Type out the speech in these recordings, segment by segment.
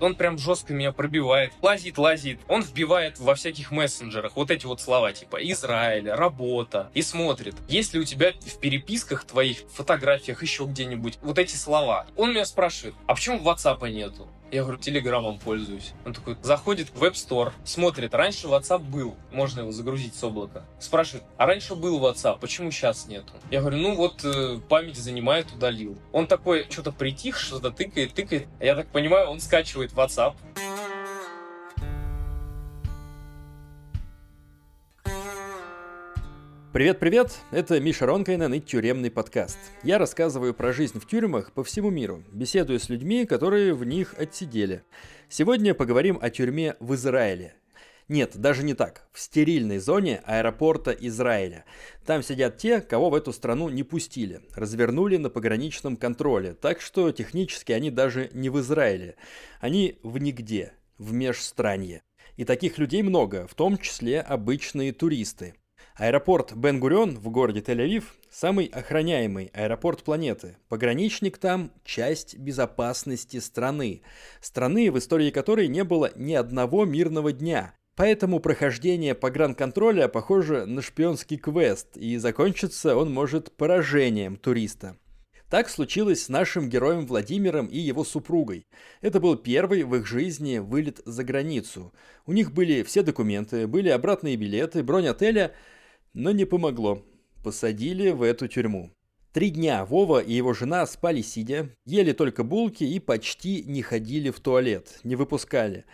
Он прям жестко меня пробивает, лазит, лазит. Он вбивает во всяких мессенджерах вот эти вот слова, типа Израиль, работа, и смотрит, есть ли у тебя в переписках твоих, фотографиях, еще где-нибудь вот эти слова. Он меня спрашивает, а почему WhatsApp нету? Я говорю, телеграммом пользуюсь. Он такой, заходит в Web Store, смотрит, раньше WhatsApp был, можно его загрузить с облака. Спрашивает, а раньше был WhatsApp, почему сейчас нету? Я говорю, ну вот э, память занимает, удалил. Он такой, что-то притих, что-то тыкает, тыкает. Я так понимаю, он скачивает WhatsApp. Привет-привет, это Миша Ронкайнен и тюремный подкаст. Я рассказываю про жизнь в тюрьмах по всему миру, беседую с людьми, которые в них отсидели. Сегодня поговорим о тюрьме в Израиле. Нет, даже не так. В стерильной зоне аэропорта Израиля. Там сидят те, кого в эту страну не пустили. Развернули на пограничном контроле, так что технически они даже не в Израиле. Они в нигде, в межстранье. И таких людей много, в том числе обычные туристы. Аэропорт Бен-Гурион в городе Тель-Авив – самый охраняемый аэропорт планеты. Пограничник там – часть безопасности страны. Страны, в истории которой не было ни одного мирного дня. Поэтому прохождение погранконтроля похоже на шпионский квест, и закончиться он может поражением туриста. Так случилось с нашим героем Владимиром и его супругой. Это был первый в их жизни вылет за границу. У них были все документы, были обратные билеты, бронь отеля – но не помогло. Посадили в эту тюрьму. Три дня Вова и его жена спали сидя, ели только булки и почти не ходили в туалет, не выпускали.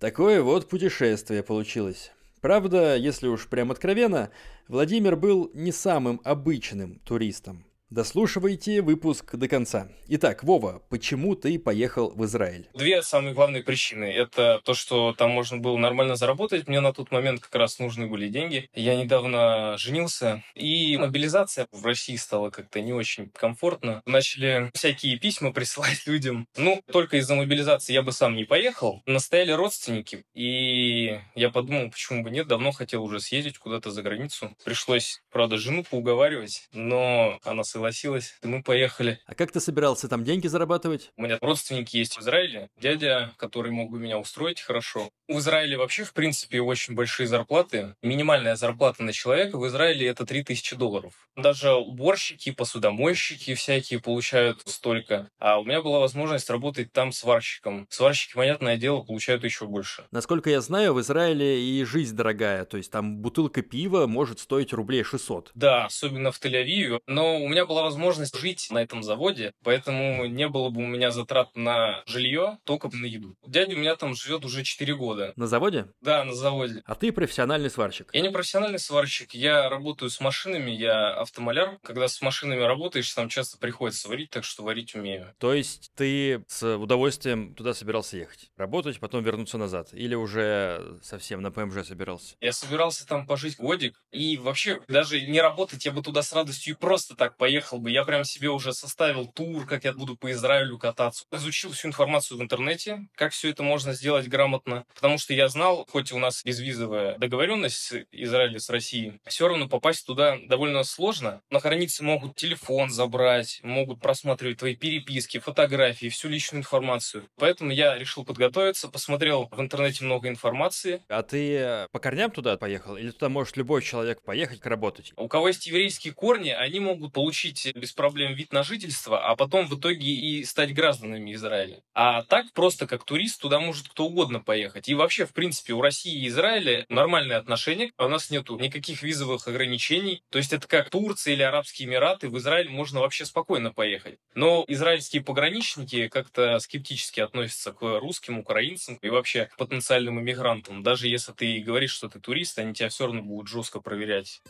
Такое вот путешествие получилось. Правда, если уж прям откровенно, Владимир был не самым обычным туристом. Дослушивайте выпуск до конца. Итак, Вова, почему ты поехал в Израиль? Две самые главные причины. Это то, что там можно было нормально заработать. Мне на тот момент как раз нужны были деньги. Я недавно женился, и мобилизация в России стала как-то не очень комфортно. Начали всякие письма присылать людям. Ну, только из-за мобилизации я бы сам не поехал. Настояли родственники, и я подумал, почему бы нет, давно хотел уже съездить куда-то за границу. Пришлось, правда, жену поуговаривать, но она согласилась, и мы поехали. А как ты собирался там деньги зарабатывать? У меня родственники есть в Израиле, дядя, который мог бы меня устроить хорошо. В Израиле вообще, в принципе, очень большие зарплаты. Минимальная зарплата на человека в Израиле это 3000 долларов. Даже уборщики, посудомойщики всякие получают столько. А у меня была возможность работать там сварщиком. Сварщики, понятное дело, получают еще больше. Насколько я знаю, в Израиле и жизнь дорогая. То есть там бутылка пива может стоить рублей 600. Да, особенно в Тель-Авиве. Но у меня была возможность жить на этом заводе, поэтому не было бы у меня затрат на жилье, только на еду. Дядя у меня там живет уже 4 года. На заводе? Да, на заводе. А ты профессиональный сварщик? Я не профессиональный сварщик, я работаю с машинами, я автомаляр. Когда с машинами работаешь, там часто приходится варить, так что варить умею. То есть ты с удовольствием туда собирался ехать? Работать, потом вернуться назад? Или уже совсем на ПМЖ собирался? Я собирался там пожить годик. И вообще, даже не работать, я бы туда с радостью просто так поехал поехал бы, я прям себе уже составил тур, как я буду по Израилю кататься. Изучил всю информацию в интернете, как все это можно сделать грамотно, потому что я знал, хоть у нас безвизовая договоренность Израиля с Россией, все равно попасть туда довольно сложно. На границе могут телефон забрать, могут просматривать твои переписки, фотографии, всю личную информацию. Поэтому я решил подготовиться, посмотрел в интернете много информации. А ты по корням туда поехал? Или туда может любой человек поехать работать? У кого есть еврейские корни, они могут получить получить без проблем вид на жительство, а потом в итоге и стать гражданами Израиля. А так просто как турист туда может кто угодно поехать. И вообще, в принципе, у России и Израиля нормальные отношения. У нас нету никаких визовых ограничений. То есть это как Турция или Арабские Эмираты. В Израиль можно вообще спокойно поехать. Но израильские пограничники как-то скептически относятся к русским, украинцам и вообще к потенциальным иммигрантам. Даже если ты говоришь, что ты турист, они тебя все равно будут жестко проверять.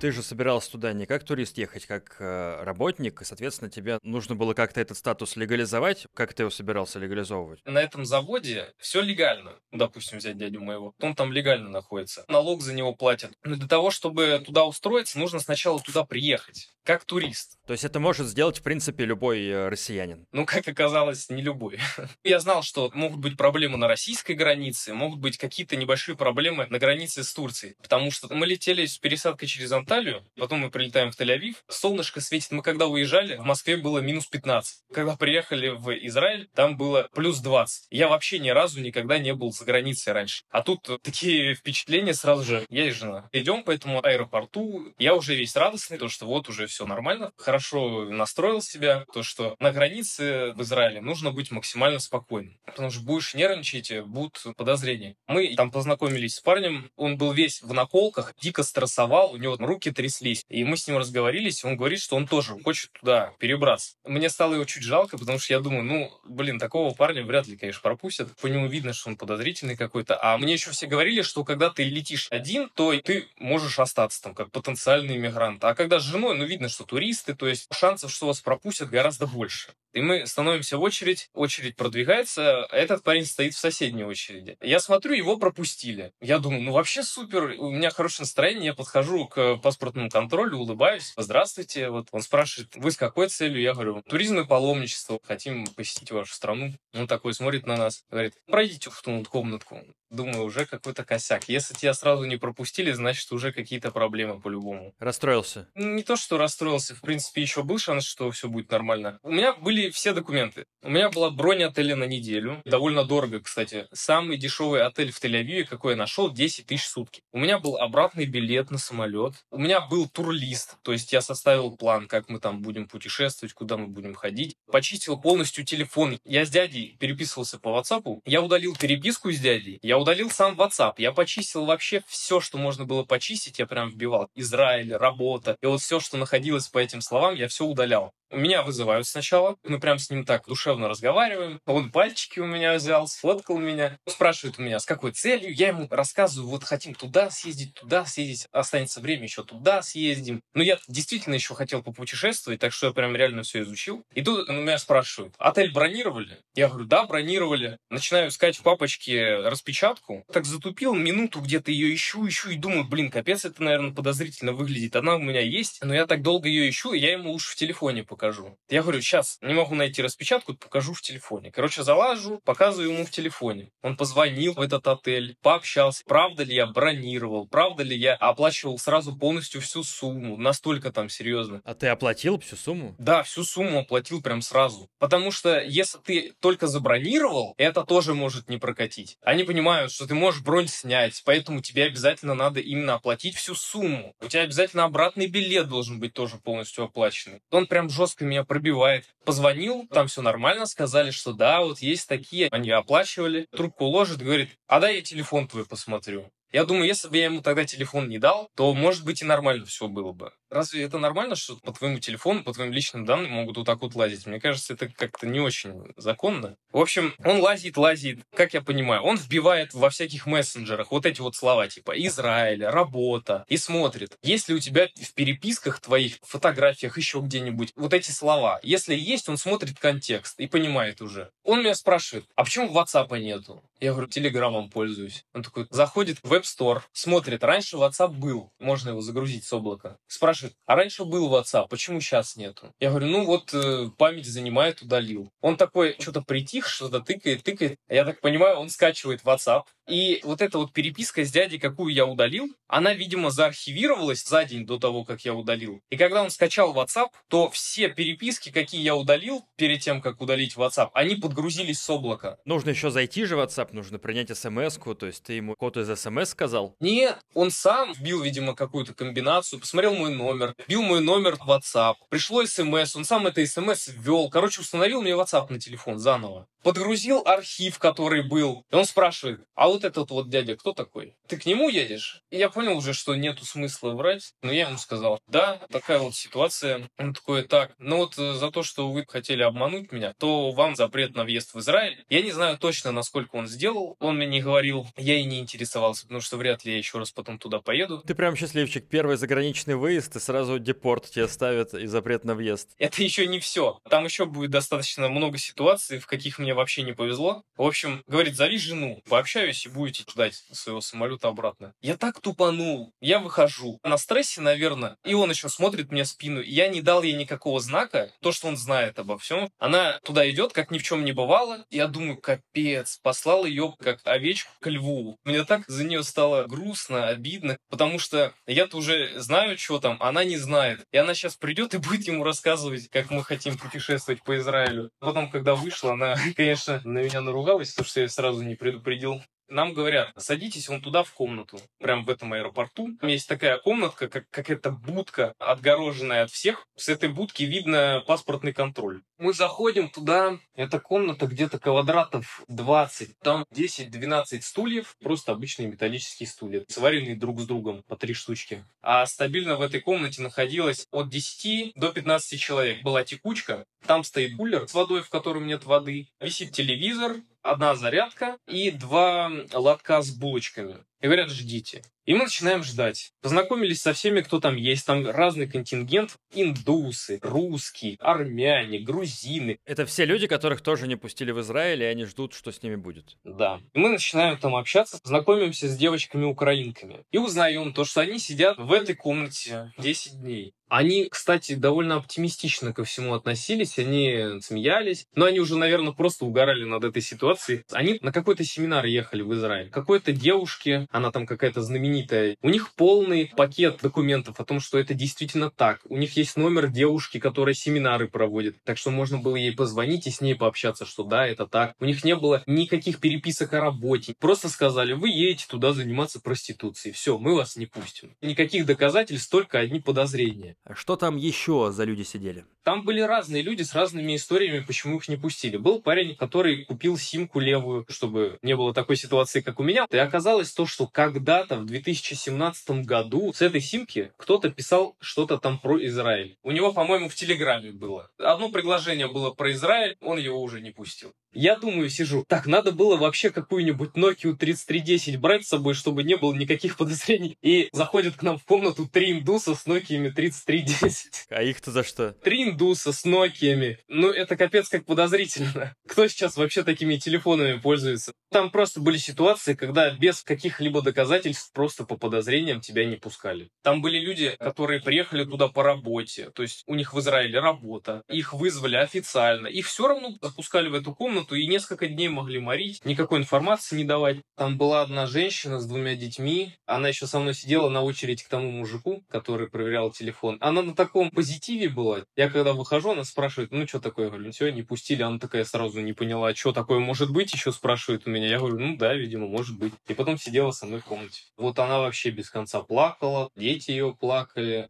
Ты же собирался туда не как турист ехать, как э, работник, и, соответственно, тебе нужно было как-то этот статус легализовать. Как ты его собирался легализовывать? На этом заводе все легально. Допустим, взять дядю моего. Он там легально находится. Налог за него платят. Но для того, чтобы туда устроиться, нужно сначала туда приехать как турист. То есть это может сделать, в принципе, любой э, россиянин? Ну, как оказалось, не любой. Я знал, что могут быть проблемы на российской границе, могут быть какие-то небольшие проблемы на границе с Турцией, потому что мы летели с пересадкой через Анталию, Анталию, потом мы прилетаем в Тель-Авив, солнышко светит. Мы когда уезжали, в Москве было минус 15. Когда приехали в Израиль, там было плюс 20. Я вообще ни разу никогда не был за границей раньше. А тут такие впечатления сразу же. Я и жена. Идем по этому аэропорту. Я уже весь радостный, то что вот уже все нормально. Хорошо настроил себя. То, что на границе в Израиле нужно быть максимально спокойным. Потому что будешь нервничать, будут подозрения. Мы там познакомились с парнем. Он был весь в наколках, дико стрессовал, у него руки тряслись. И мы с ним разговорились, он говорит, что он тоже хочет туда перебраться. Мне стало его чуть жалко, потому что я думаю, ну, блин, такого парня вряд ли, конечно, пропустят. По нему видно, что он подозрительный какой-то. А мне еще все говорили, что когда ты летишь один, то ты можешь остаться там как потенциальный иммигрант. А когда с женой, ну, видно, что туристы, то есть шансов, что вас пропустят, гораздо больше. И мы становимся в очередь, очередь продвигается, а этот парень стоит в соседней очереди. Я смотрю, его пропустили. Я думаю, ну вообще супер, у меня хорошее настроение, я подхожу к паспортному контролю, улыбаюсь. Здравствуйте, вот он спрашивает, вы с какой целью? Я говорю, туризм и паломничество, хотим посетить вашу страну. Он такой смотрит на нас, говорит, пройдите в ту комнатку. Думаю, уже какой-то косяк. Если тебя сразу не пропустили, значит, уже какие-то проблемы по-любому. Расстроился? Не то, что расстроился. В принципе, еще был шанс, что все будет нормально. У меня были все документы. У меня была бронь отеля на неделю. Довольно дорого, кстати. Самый дешевый отель в Тель-Авиве, какой я нашел, 10 тысяч сутки. У меня был обратный билет на самолет. У меня был турлист. То есть я составил план, как мы там будем путешествовать, куда мы будем ходить. Почистил полностью телефон. Я с дядей переписывался по WhatsApp. Я удалил переписку с дядей. Я удалил сам WhatsApp. Я почистил вообще все, что можно было почистить. Я прям вбивал. Израиль, работа. И вот все, что находилось по этим словам, я все удалял. Меня вызывают сначала, мы прям с ним так душевно разговариваем. Он пальчики у меня взял, сфоткал меня. Спрашивает у меня, с какой целью. Я ему рассказываю, вот хотим туда съездить, туда съездить. Останется время, еще туда съездим. Но я действительно еще хотел попутешествовать, так что я прям реально все изучил. И тут он меня спрашивает, отель бронировали? Я говорю, да, бронировали. Начинаю искать в папочке распечатку. Так затупил, минуту где-то ее ищу, ищу и думаю, блин, капец, это, наверное, подозрительно выглядит. Она у меня есть, но я так долго ее ищу, и я ему лучше в телефоне покажу покажу. Я говорю, сейчас, не могу найти распечатку, покажу в телефоне. Короче, залажу, показываю ему в телефоне. Он позвонил в этот отель, пообщался, правда ли я бронировал, правда ли я оплачивал сразу полностью всю сумму, настолько там серьезно. А ты оплатил всю сумму? Да, всю сумму оплатил прям сразу. Потому что если ты только забронировал, это тоже может не прокатить. Они понимают, что ты можешь бронь снять, поэтому тебе обязательно надо именно оплатить всю сумму. У тебя обязательно обратный билет должен быть тоже полностью оплаченный. Он прям жестко меня пробивает. Позвонил, там все нормально, сказали, что да, вот есть такие, они оплачивали. Трубку ложит, говорит, а дай я телефон твой посмотрю. Я думаю, если бы я ему тогда телефон не дал, то, может быть, и нормально все было бы. Разве это нормально, что по твоему телефону, по твоим личным данным могут вот так вот лазить? Мне кажется, это как-то не очень законно. В общем, он лазит, лазит, как я понимаю, он вбивает во всяких мессенджерах вот эти вот слова, типа Израиль, работа, и смотрит, есть ли у тебя в переписках твоих, фотографиях, еще где-нибудь вот эти слова. Если есть, он смотрит контекст и понимает уже. Он меня спрашивает, а почему WhatsApp нету? Я говорю, телеграммом пользуюсь. Он такой, заходит в Web Store, смотрит, раньше WhatsApp был, можно его загрузить с облака. Спрашивает, а раньше был WhatsApp, почему сейчас нету? Я говорю, ну вот э, память занимает, удалил. Он такой, что-то притих, что-то тыкает, тыкает. Я так понимаю, он скачивает WhatsApp. И вот эта вот переписка с дядей, какую я удалил, она, видимо, заархивировалась за день до того, как я удалил. И когда он скачал WhatsApp, то все переписки, какие я удалил перед тем, как удалить WhatsApp, они подгрузились с облака. Нужно еще зайти же в WhatsApp, нужно принять смс-ку, то есть ты ему код из смс сказал? Нет, он сам вбил, видимо, какую-то комбинацию, посмотрел мой номер, вбил мой номер в WhatsApp, пришло смс, он сам это смс ввел, короче, установил мне WhatsApp на телефон заново. Подгрузил архив, который был. И он спрашивает, а вот этот вот дядя кто такой? Ты к нему едешь? И я понял уже, что нету смысла врать. Но я ему сказал, да, такая вот ситуация. Он такой, так, ну вот э, за то, что вы хотели обмануть меня, то вам запрет на въезд в Израиль. Я не знаю точно, насколько он сделал. Он мне не говорил. Я и не интересовался, потому что вряд ли я еще раз потом туда поеду. Ты прям счастливчик. Первый заграничный выезд, и сразу депорт тебе ставят и запрет на въезд. Это еще не все. Там еще будет достаточно много ситуаций, в каких мне вообще не повезло. В общем, говорит, зови жену, пообщаюсь и будете ждать своего самолета обратно. Я так тупанул. Я выхожу. На стрессе, наверное. И он еще смотрит мне спину. Я не дал ей никакого знака. То, что он знает обо всем. Она туда идет, как ни в чем не бывало. Я думаю, капец. Послал ее как овечку к льву. Мне так за нее стало грустно, обидно. Потому что я-то уже знаю, что там. Она не знает. И она сейчас придет и будет ему рассказывать, как мы хотим путешествовать по Израилю. Потом, когда вышла, она, конечно, на меня наругалась, потому что я сразу не предупредил. Нам говорят, садитесь вон туда в комнату, прямо в этом аэропорту. Там есть такая комнатка, как какая-то будка, отгороженная от всех. С этой будки видно паспортный контроль. Мы заходим туда, эта комната где-то квадратов 20. Там 10-12 стульев, просто обычные металлические стулья, сваренные друг с другом по три штучки. А стабильно в этой комнате находилось от 10 до 15 человек. Была текучка, там стоит кулер с водой, в котором нет воды. Висит телевизор, одна зарядка и два лотка с булочками. И говорят, ждите. И мы начинаем ждать. Познакомились со всеми, кто там есть. Там разный контингент. Индусы, русские, армяне, грузины. Это все люди, которых тоже не пустили в Израиль, и они ждут, что с ними будет. Да. И мы начинаем там общаться, знакомимся с девочками-украинками. И узнаем то, что они сидят в этой комнате 10 дней. Они, кстати, довольно оптимистично ко всему относились, они смеялись, но они уже, наверное, просто угорали над этой ситуацией. Они на какой-то семинар ехали в Израиль. Какой-то девушке, она там какая-то знаменитая, у них полный пакет документов о том, что это действительно так. У них есть номер девушки, которая семинары проводит, так что можно было ей позвонить и с ней пообщаться, что да, это так. У них не было никаких переписок о работе. Просто сказали, вы едете туда заниматься проституцией. Все, мы вас не пустим. Никаких доказательств, только одни подозрения. А что там еще за люди сидели? Там были разные люди с разными историями, почему их не пустили. Был парень, который купил симку левую, чтобы не было такой ситуации, как у меня. И оказалось то, что когда-то в 2017 году с этой симки кто-то писал что-то там про Израиль. У него, по-моему, в Телеграме было. Одно предложение было про Израиль, он его уже не пустил. Я думаю, сижу, так, надо было вообще какую-нибудь Nokia 3310 брать с собой, чтобы не было никаких подозрений. И заходят к нам в комнату три индуса с Nokia 3310. А их-то за что? Три индуса с Nokia. Ну, это капец как подозрительно. Кто сейчас вообще такими телефонами пользуется? Там просто были ситуации, когда без каких-либо доказательств просто по подозрениям тебя не пускали. Там были люди, которые приехали туда по работе. То есть у них в Израиле работа. Их вызвали официально. Их все равно запускали в эту комнату комнату и несколько дней могли морить, никакой информации не давать. Там была одна женщина с двумя детьми, она еще со мной сидела на очередь к тому мужику, который проверял телефон. Она на таком позитиве была. Я когда выхожу, она спрашивает, ну что такое? Я говорю, все, не пустили. Она такая сразу не поняла, что такое может быть, еще спрашивает у меня. Я говорю, ну да, видимо, может быть. И потом сидела со мной в комнате. Вот она вообще без конца плакала, дети ее плакали.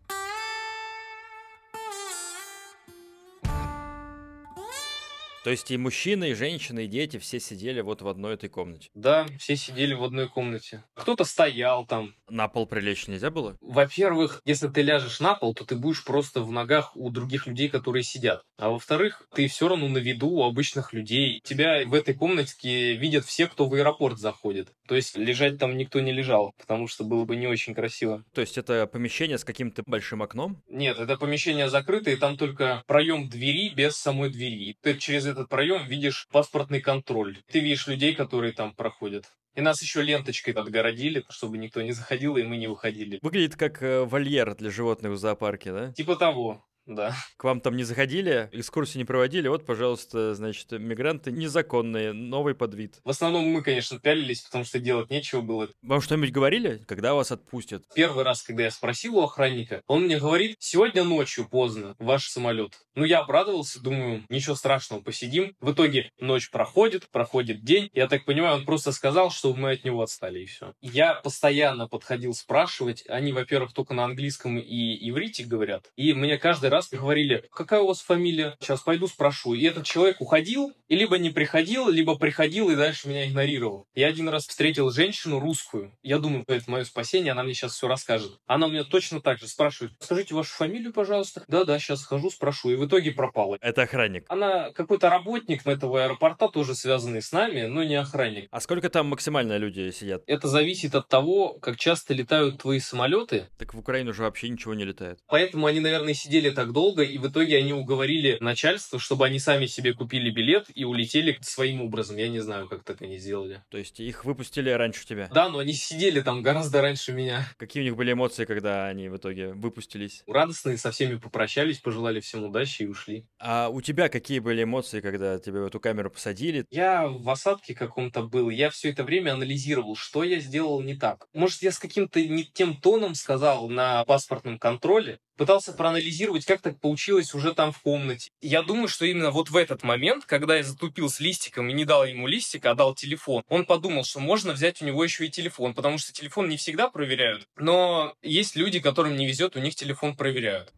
То есть и мужчины, и женщины, и дети все сидели вот в одной этой комнате. Да, все сидели в одной комнате. Кто-то стоял там. На пол прилечь нельзя было? Во-первых, если ты ляжешь на пол, то ты будешь просто в ногах у других людей, которые сидят. А во-вторых, ты все равно на виду у обычных людей. Тебя в этой комнатке видят все, кто в аэропорт заходит. То есть лежать там никто не лежал, потому что было бы не очень красиво. То есть это помещение с каким-то большим окном? Нет, это помещение закрытое, и там только проем двери без самой двери. Ты через этот проем видишь паспортный контроль. Ты видишь людей, которые там проходят. И нас еще ленточкой отгородили, чтобы никто не заходил, и мы не выходили. Выглядит как э, вольер для животных в зоопарке, да? Типа того. Да. К вам там не заходили, экскурсии не проводили, вот, пожалуйста, значит, мигранты незаконные, новый подвид. В основном мы, конечно, пялились, потому что делать нечего было. Вам что-нибудь говорили, когда вас отпустят? Первый раз, когда я спросил у охранника, он мне говорит, сегодня ночью поздно ваш самолет. Ну, я обрадовался, думаю, ничего страшного, посидим. В итоге ночь проходит, проходит день. Я так понимаю, он просто сказал, что мы от него отстали, и все. Я постоянно подходил спрашивать. Они, во-первых, только на английском и иврите говорят. И мне каждый раз говорили, какая у вас фамилия? Сейчас пойду спрошу. И этот человек уходил, и либо не приходил, либо приходил и дальше меня игнорировал. Я один раз встретил женщину русскую. Я думаю, это мое спасение, она мне сейчас все расскажет. Она меня точно так же спрашивает, скажите вашу фамилию, пожалуйста. Да-да, сейчас схожу, спрошу. И в итоге пропала. Это охранник. Она какой-то работник этого аэропорта, тоже связанный с нами, но не охранник. А сколько там максимально люди сидят? Это зависит от того, как часто летают твои самолеты. Так в Украину же вообще ничего не летает. Поэтому они, наверное, сидели так долго, и в итоге они уговорили начальство, чтобы они сами себе купили билет и улетели своим образом. Я не знаю, как так они сделали. То есть их выпустили раньше тебя? Да, но они сидели там гораздо раньше меня. Какие у них были эмоции, когда они в итоге выпустились? Радостные, со всеми попрощались, пожелали всем удачи и ушли. А у тебя какие были эмоции, когда тебя в эту камеру посадили? Я в осадке каком-то был. Я все это время анализировал, что я сделал не так. Может, я с каким-то не тем тоном сказал на паспортном контроле, пытался проанализировать, как так получилось уже там в комнате. Я думаю, что именно вот в этот момент, когда я затупил с листиком и не дал ему листик, а дал телефон, он подумал, что можно взять у него еще и телефон, потому что телефон не всегда проверяют. Но есть люди, которым не везет, у них телефон проверяют.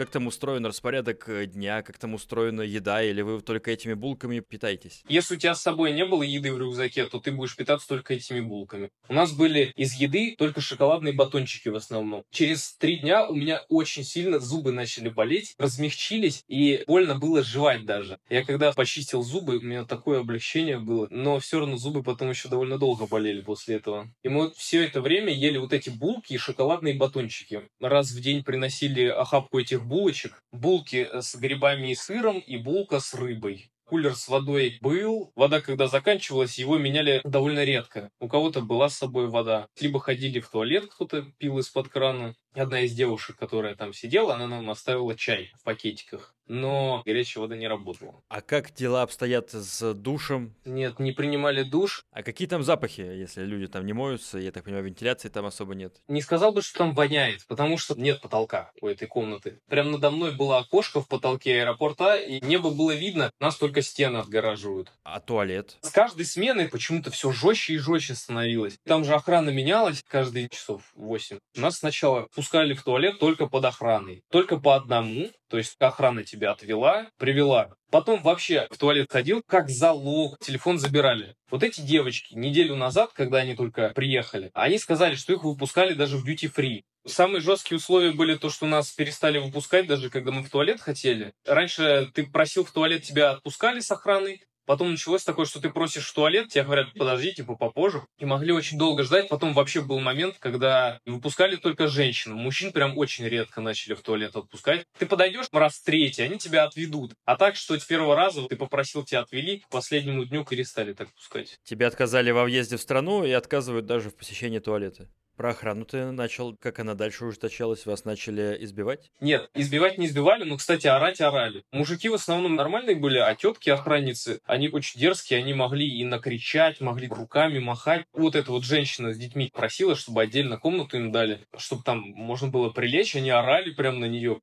Как там устроен распорядок э, дня, как там устроена еда, или вы только этими булками питаетесь? Если у тебя с собой не было еды в рюкзаке, то ты будешь питаться только этими булками. У нас были из еды только шоколадные батончики в основном. Через три дня у меня очень сильно зубы начали болеть, размягчились, и больно было жевать даже. Я когда почистил зубы, у меня такое облегчение было, но все равно зубы потом еще довольно долго болели после этого. И мы все это время ели вот эти булки и шоколадные батончики. Раз в день приносили охапку этих булочек. Булки с грибами и сыром и булка с рыбой кулер с водой был. Вода, когда заканчивалась, его меняли довольно редко. У кого-то была с собой вода. Либо ходили в туалет, кто-то пил из-под крана. Одна из девушек, которая там сидела, она нам оставила чай в пакетиках но горячая вода не работала. А как дела обстоят с душем? Нет, не принимали душ. А какие там запахи, если люди там не моются? Я так понимаю, вентиляции там особо нет. Не сказал бы, что там воняет, потому что нет потолка у этой комнаты. Прям надо мной было окошко в потолке аэропорта, и небо было видно, нас только стены отгораживают. А туалет? С каждой сменой почему-то все жестче и жестче становилось. Там же охрана менялась каждые часов 8. Нас сначала пускали в туалет только под охраной. Только по одному, то есть охрана тебя отвела, привела. Потом вообще в туалет ходил, как залог, телефон забирали. Вот эти девочки неделю назад, когда они только приехали, они сказали, что их выпускали даже в duty-free. Самые жесткие условия были то, что нас перестали выпускать, даже когда мы в туалет хотели. Раньше ты просил в туалет, тебя отпускали с охраной, Потом началось такое, что ты просишь в туалет, тебе говорят, подожди, типа, попозже. И могли очень долго ждать. Потом вообще был момент, когда выпускали только женщин. Мужчин прям очень редко начали в туалет отпускать. Ты подойдешь раз третий, они тебя отведут. А так, что с первого раза ты попросил, тебя отвели, к последнему дню перестали так пускать. Тебя отказали во въезде в страну и отказывают даже в посещении туалета. Про охрану ты начал, как она дальше ужесточалась, вас начали избивать? Нет, избивать не избивали, но, кстати, орать орали. Мужики в основном нормальные были, а тетки охранницы, они очень дерзкие, они могли и накричать, могли руками махать. Вот эта вот женщина с детьми просила, чтобы отдельно комнату им дали, чтобы там можно было прилечь, они орали прямо на нее.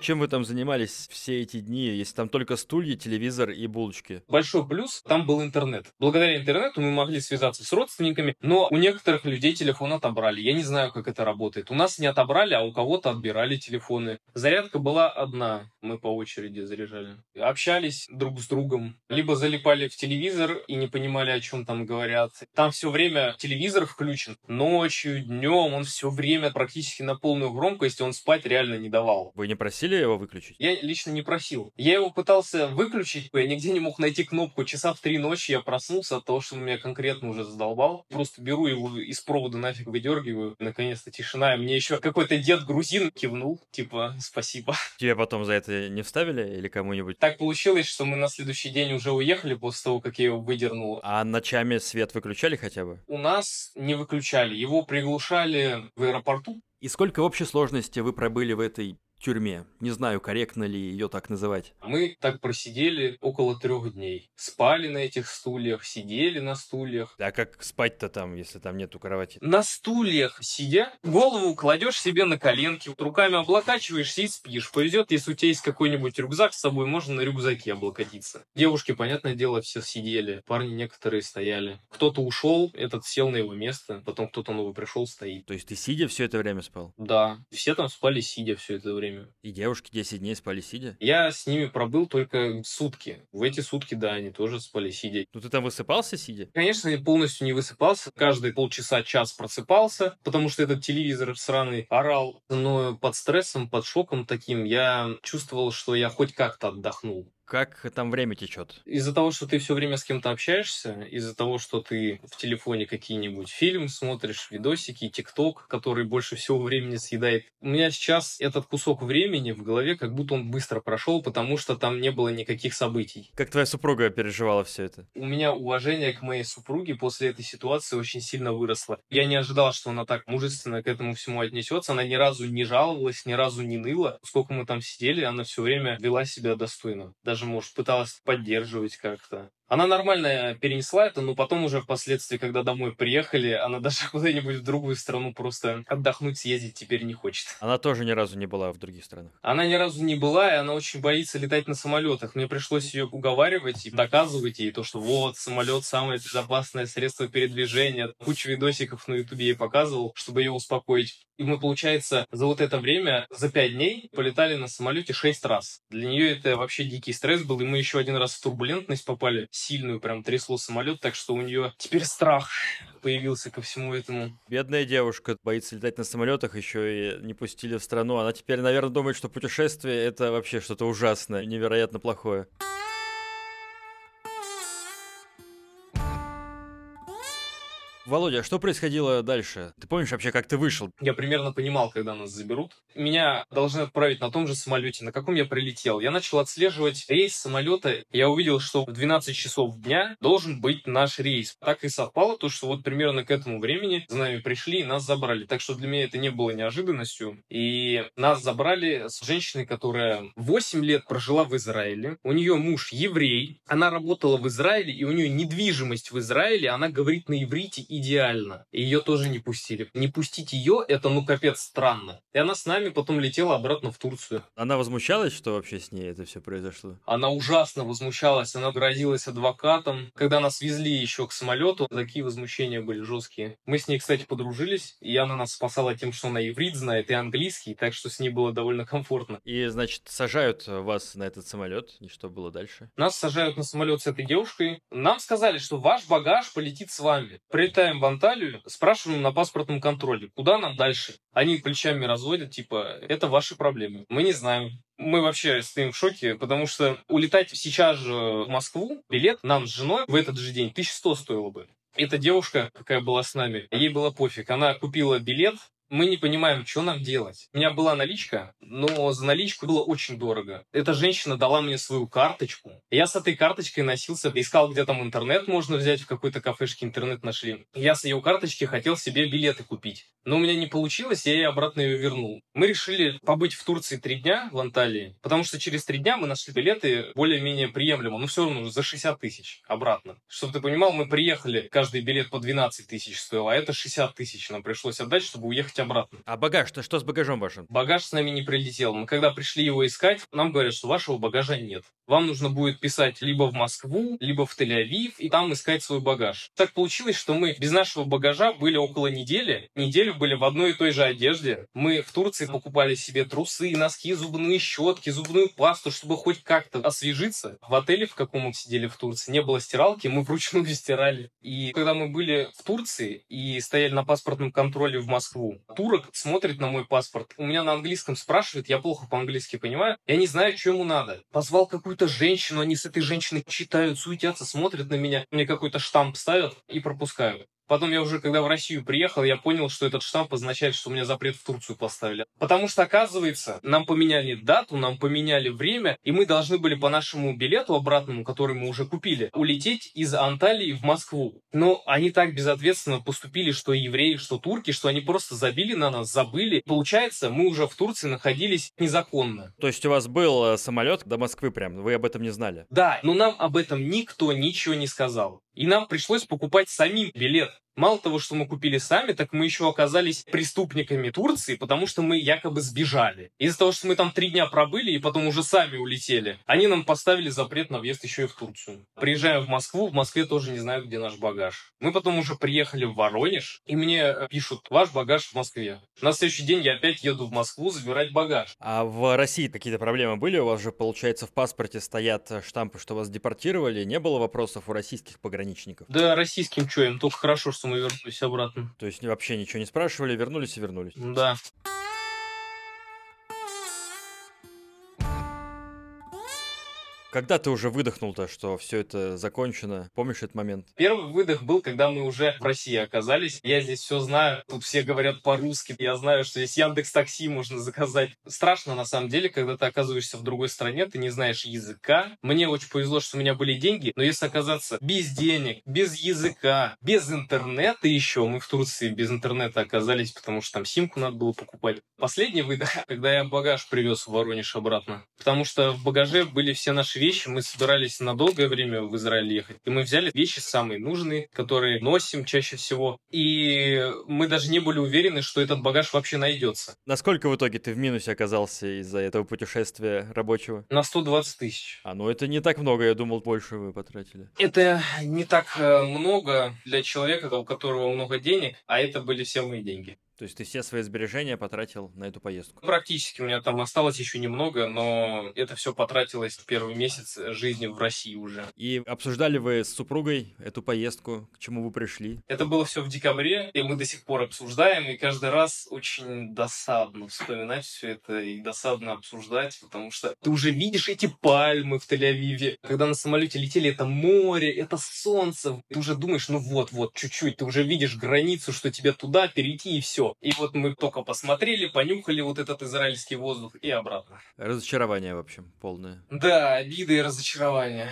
Чем вы там занимались все эти дни, если там только стулья, телевизор и булочки? Большой плюс, там был интернет. Благодаря интернету мы могли связаться с родственниками, но у некоторых людей телефон отобрали. Я не знаю, как это работает. У нас не отобрали, а у кого-то отбирали телефоны. Зарядка была одна, мы по очереди заряжали. Общались друг с другом, либо залипали в телевизор и не понимали, о чем там говорят. Там все время телевизор включен. Ночью, днем, он все время практически на полную громкость, он спать реально не давал. Вы не просили просили его выключить? Я лично не просил. Я его пытался выключить, я нигде не мог найти кнопку. Часа в три ночи я проснулся от того, что он меня конкретно уже задолбал. Просто беру его из провода нафиг выдергиваю. Наконец-то тишина. И мне еще какой-то дед грузин кивнул, типа, спасибо. Тебя потом за это не вставили или кому-нибудь? Так получилось, что мы на следующий день уже уехали после того, как я его выдернул. А ночами свет выключали хотя бы? У нас не выключали. Его приглушали в аэропорту. И сколько в общей сложности вы пробыли в этой тюрьме. Не знаю, корректно ли ее так называть. Мы так просидели около трех дней. Спали на этих стульях, сидели на стульях. А как спать-то там, если там нету кровати? На стульях сидя, голову кладешь себе на коленки, руками облокачиваешься и спишь. Повезет, если у тебя есть какой-нибудь рюкзак с собой, можно на рюкзаке облокотиться. Девушки, понятное дело, все сидели. Парни некоторые стояли. Кто-то ушел, этот сел на его место, потом кто-то новый пришел, стоит. То есть ты сидя все это время спал? Да. Все там спали сидя все это время время. И девушки 10 дней спали сидя? Я с ними пробыл только сутки. В эти сутки, да, они тоже спали сидя. Ну ты там высыпался сидя? Конечно, я полностью не высыпался. Каждые полчаса-час просыпался, потому что этот телевизор сраный орал. Но под стрессом, под шоком таким я чувствовал, что я хоть как-то отдохнул Как там время течет? Из-за того, что ты все время с кем-то общаешься, из-за того, что ты в телефоне какие-нибудь фильмы смотришь, видосики, тикток, который больше всего времени съедает. У меня сейчас этот кусок времени в голове, как будто он быстро прошел, потому что там не было никаких событий. Как твоя супруга переживала все это? У меня уважение к моей супруге после этой ситуации очень сильно выросло. Я не ожидал, что она так мужественно к этому всему отнесется. Она ни разу не жаловалась, ни разу не ныла. Сколько мы там сидели, она все время вела себя достойно. Даже, может, пыталась поддерживать как-то. Она нормально перенесла это, но потом уже впоследствии, когда домой приехали, она даже куда-нибудь в другую страну просто отдохнуть, съездить теперь не хочет. Она тоже ни разу не была в других странах? Она ни разу не была, и она очень боится летать на самолетах. Мне пришлось ее уговаривать и доказывать ей то, что вот, самолет самое безопасное средство передвижения. Кучу видосиков на ютубе ей показывал, чтобы ее успокоить. И мы, получается, за вот это время, за пять дней, полетали на самолете шесть раз. Для нее это вообще дикий стресс был, и мы еще один раз в турбулентность попали, сильную прям трясло самолет, так что у нее теперь страх появился ко всему этому. Бедная девушка боится летать на самолетах, еще и не пустили в страну. Она теперь, наверное, думает, что путешествие это вообще что-то ужасное, невероятно плохое. Володя, а что происходило дальше? Ты помнишь вообще, как ты вышел? Я примерно понимал, когда нас заберут. Меня должны отправить на том же самолете, на каком я прилетел. Я начал отслеживать рейс самолета. Я увидел, что в 12 часов дня должен быть наш рейс. Так и совпало, то, что вот примерно к этому времени за нами пришли и нас забрали. Так что для меня это не было неожиданностью. И нас забрали с женщиной, которая 8 лет прожила в Израиле. У нее муж еврей. Она работала в Израиле, и у нее недвижимость в Израиле. Она говорит на иврите и идеально. Ее тоже не пустили. Не пустить ее, это ну капец странно. И она с нами потом летела обратно в Турцию. Она возмущалась, что вообще с ней это все произошло? Она ужасно возмущалась, она грозилась адвокатом. Когда нас везли еще к самолету, такие возмущения были жесткие. Мы с ней, кстати, подружились, и она нас спасала тем, что она иврит знает и английский, так что с ней было довольно комфортно. И, значит, сажают вас на этот самолет, и что было дальше? Нас сажают на самолет с этой девушкой. Нам сказали, что ваш багаж полетит с вами. Прилетаем приезжаем в Анталию, спрашиваем на паспортном контроле, куда нам дальше. Они плечами разводят, типа, это ваши проблемы. Мы не знаем. Мы вообще стоим в шоке, потому что улетать сейчас же в Москву, билет нам с женой в этот же день 1100 стоило бы. Эта девушка, какая была с нами, ей было пофиг. Она купила билет, мы не понимаем, что нам делать. У меня была наличка, но за наличку было очень дорого. Эта женщина дала мне свою карточку. Я с этой карточкой носился, искал, где там интернет можно взять, в какой-то кафешке интернет нашли. Я с ее карточки хотел себе билеты купить. Но у меня не получилось, я ей обратно ее вернул. Мы решили побыть в Турции три дня, в Анталии, потому что через три дня мы нашли билеты более-менее приемлемо, но все равно за 60 тысяч обратно. Чтобы ты понимал, мы приехали, каждый билет по 12 тысяч стоил, а это 60 тысяч нам пришлось отдать, чтобы уехать обратно. А багаж-то что с багажом вашим? Багаж с нами не прилетел. Мы когда пришли его искать, нам говорят, что вашего багажа нет. Вам нужно будет писать либо в Москву, либо в Тель-Авив, и там искать свой багаж. Так получилось, что мы без нашего багажа были около недели. Неделю были в одной и той же одежде. Мы в Турции покупали себе трусы, носки, зубные щетки, зубную пасту, чтобы хоть как-то освежиться. В отеле, в каком мы сидели в Турции, не было стиралки, мы вручную стирали. И когда мы были в Турции и стояли на паспортном контроле в Москву, турок смотрит на мой паспорт. У меня на английском спрашивает, я плохо по-английски понимаю. Я не знаю, что ему надо. Позвал какую-то женщину, они с этой женщиной читают, суетятся, смотрят на меня. Мне какой-то штамп ставят и пропускают. Потом я уже, когда в Россию приехал, я понял, что этот штамп означает, что у меня запрет в Турцию поставили. Потому что, оказывается, нам поменяли дату, нам поменяли время, и мы должны были по нашему билету обратному, который мы уже купили, улететь из Анталии в Москву. Но они так безответственно поступили, что евреи, что турки, что они просто забили на нас, забыли. Получается, мы уже в Турции находились незаконно. То есть у вас был э, самолет до Москвы прям, вы об этом не знали? Да, но нам об этом никто ничего не сказал. И нам пришлось покупать самим билет. Мало того, что мы купили сами, так мы еще оказались преступниками Турции, потому что мы якобы сбежали. Из-за того, что мы там три дня пробыли и потом уже сами улетели, они нам поставили запрет на въезд еще и в Турцию. Приезжаем в Москву, в Москве тоже не знают, где наш багаж. Мы потом уже приехали в Воронеж, и мне э, пишут, ваш багаж в Москве. На следующий день я опять еду в Москву забирать багаж. А в России какие-то проблемы были? У вас же, получается, в паспорте стоят штампы, что вас депортировали. Не было вопросов у российских пограничников? Да, российским что, им только хорошо, что мы вернулись обратно. То есть вообще ничего не спрашивали, вернулись и вернулись? Да. Когда ты уже выдохнул-то, что все это закончено? Помнишь этот момент? Первый выдох был, когда мы уже в России оказались. Я здесь все знаю, тут все говорят по-русски. Я знаю, что здесь Яндекс Такси можно заказать. Страшно на самом деле, когда ты оказываешься в другой стране, ты не знаешь языка. Мне очень повезло, что у меня были деньги, но если оказаться без денег, без языка, без интернета еще, мы в Турции без интернета оказались, потому что там симку надо было покупать. Последний выдох, когда я багаж привез в Воронеж обратно. Потому что в багаже были все наши вещи, мы собирались на долгое время в Израиль ехать. И мы взяли вещи самые нужные, которые носим чаще всего. И мы даже не были уверены, что этот багаж вообще найдется. Насколько в итоге ты в минусе оказался из-за этого путешествия рабочего? На 120 тысяч. А, ну это не так много, я думал, больше вы потратили. Это не так э, много для человека, у которого много денег, а это были все мои деньги. То есть ты все свои сбережения потратил на эту поездку? Практически. У меня там осталось еще немного, но это все потратилось в первый месяц жизни в России уже. И обсуждали вы с супругой эту поездку? К чему вы пришли? Это было все в декабре, и мы до сих пор обсуждаем, и каждый раз очень досадно вспоминать все это и досадно обсуждать, потому что ты уже видишь эти пальмы в Тель-Авиве. Когда на самолете летели, это море, это солнце. Ты уже думаешь, ну вот-вот, чуть-чуть, ты уже видишь границу, что тебе туда перейти, и все. И вот мы только посмотрели, понюхали вот этот израильский воздух и обратно. Разочарование, в общем, полное. Да, обиды и разочарования.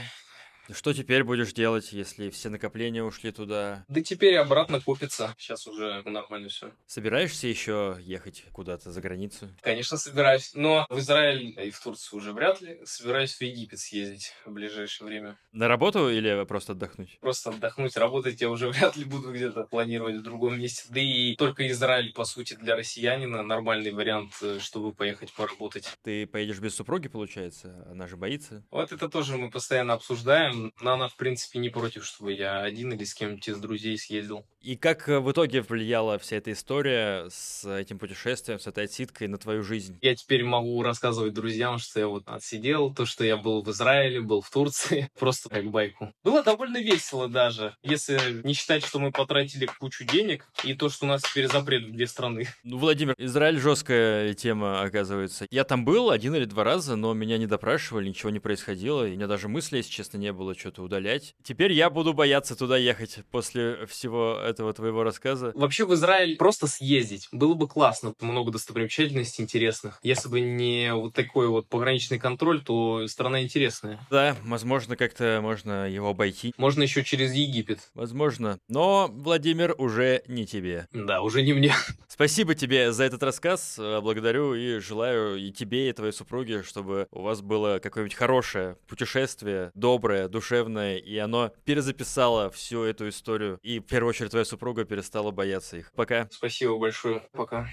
Что теперь будешь делать, если все накопления ушли туда? Да теперь обратно копится. Сейчас уже нормально все. Собираешься еще ехать куда-то за границу? Конечно, собираюсь. Но в Израиль и в Турцию уже вряд ли. Собираюсь в Египет съездить в ближайшее время. На работу или просто отдохнуть? Просто отдохнуть. Работать я уже вряд ли буду где-то планировать в другом месте. Да и только Израиль, по сути, для россиянина нормальный вариант, э, чтобы поехать поработать. Ты поедешь без супруги, получается? Она же боится. Вот это тоже мы постоянно обсуждаем она, в принципе, не против, чтобы я один или с кем-нибудь из друзей съездил. И как э, в итоге влияла вся эта история с этим путешествием, с этой отсидкой на твою жизнь? Я теперь могу рассказывать друзьям, что я вот отсидел, то, что я был в Израиле, был в Турции, просто как байку. Было довольно весело даже, если не считать, что мы потратили кучу денег и то, что у нас теперь запрет в две страны. Ну, Владимир, Израиль жесткая тема, оказывается. Я там был один или два раза, но меня не допрашивали, ничего не происходило, и у меня даже мысли, если честно, не было что-то удалять. Теперь я буду бояться туда ехать после всего этого твоего рассказа. Вообще в Израиль просто съездить было бы классно. Много достопримечательностей интересных. Если бы не вот такой вот пограничный контроль, то страна интересная. Да, возможно, как-то можно его обойти. Можно еще через Египет. Возможно. Но, Владимир, уже не тебе. Да, уже не мне. Спасибо тебе за этот рассказ. Благодарю и желаю и тебе, и твоей супруге, чтобы у вас было какое-нибудь хорошее путешествие, доброе, душевное, и оно перезаписало всю эту историю. И в первую очередь твоя супруга перестала бояться их. Пока. Спасибо большое. Пока.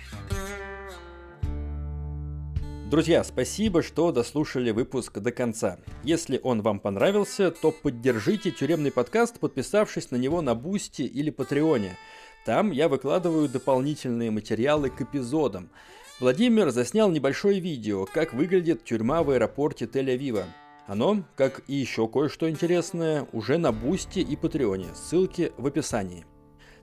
Друзья, спасибо, что дослушали выпуск до конца. Если он вам понравился, то поддержите тюремный подкаст, подписавшись на него на Бусти или Патреоне. Там я выкладываю дополнительные материалы к эпизодам. Владимир заснял небольшое видео, как выглядит тюрьма в аэропорте Тель-Авива. Оно, как и еще кое-что интересное, уже на Бусти и Патреоне. Ссылки в описании.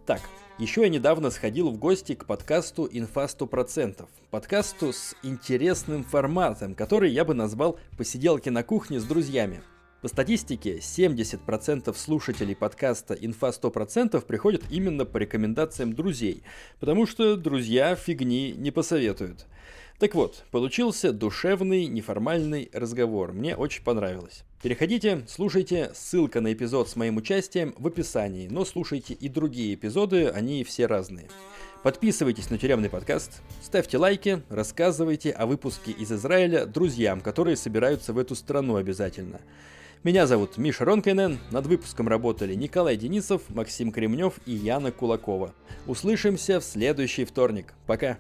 Так, еще я недавно сходил в гости к подкасту «Инфа 100%». Подкасту с интересным форматом, который я бы назвал «Посиделки на кухне с друзьями». По статистике, 70% слушателей подкаста «Инфа 100%» приходят именно по рекомендациям друзей, потому что друзья фигни не посоветуют. Так вот, получился душевный, неформальный разговор. Мне очень понравилось. Переходите, слушайте, ссылка на эпизод с моим участием в описании, но слушайте и другие эпизоды, они все разные. Подписывайтесь на тюремный подкаст, ставьте лайки, рассказывайте о выпуске из Израиля друзьям, которые собираются в эту страну обязательно. Меня зовут Миша Ронкайнен, над выпуском работали Николай Денисов, Максим Кремнев и Яна Кулакова. Услышимся в следующий вторник. Пока!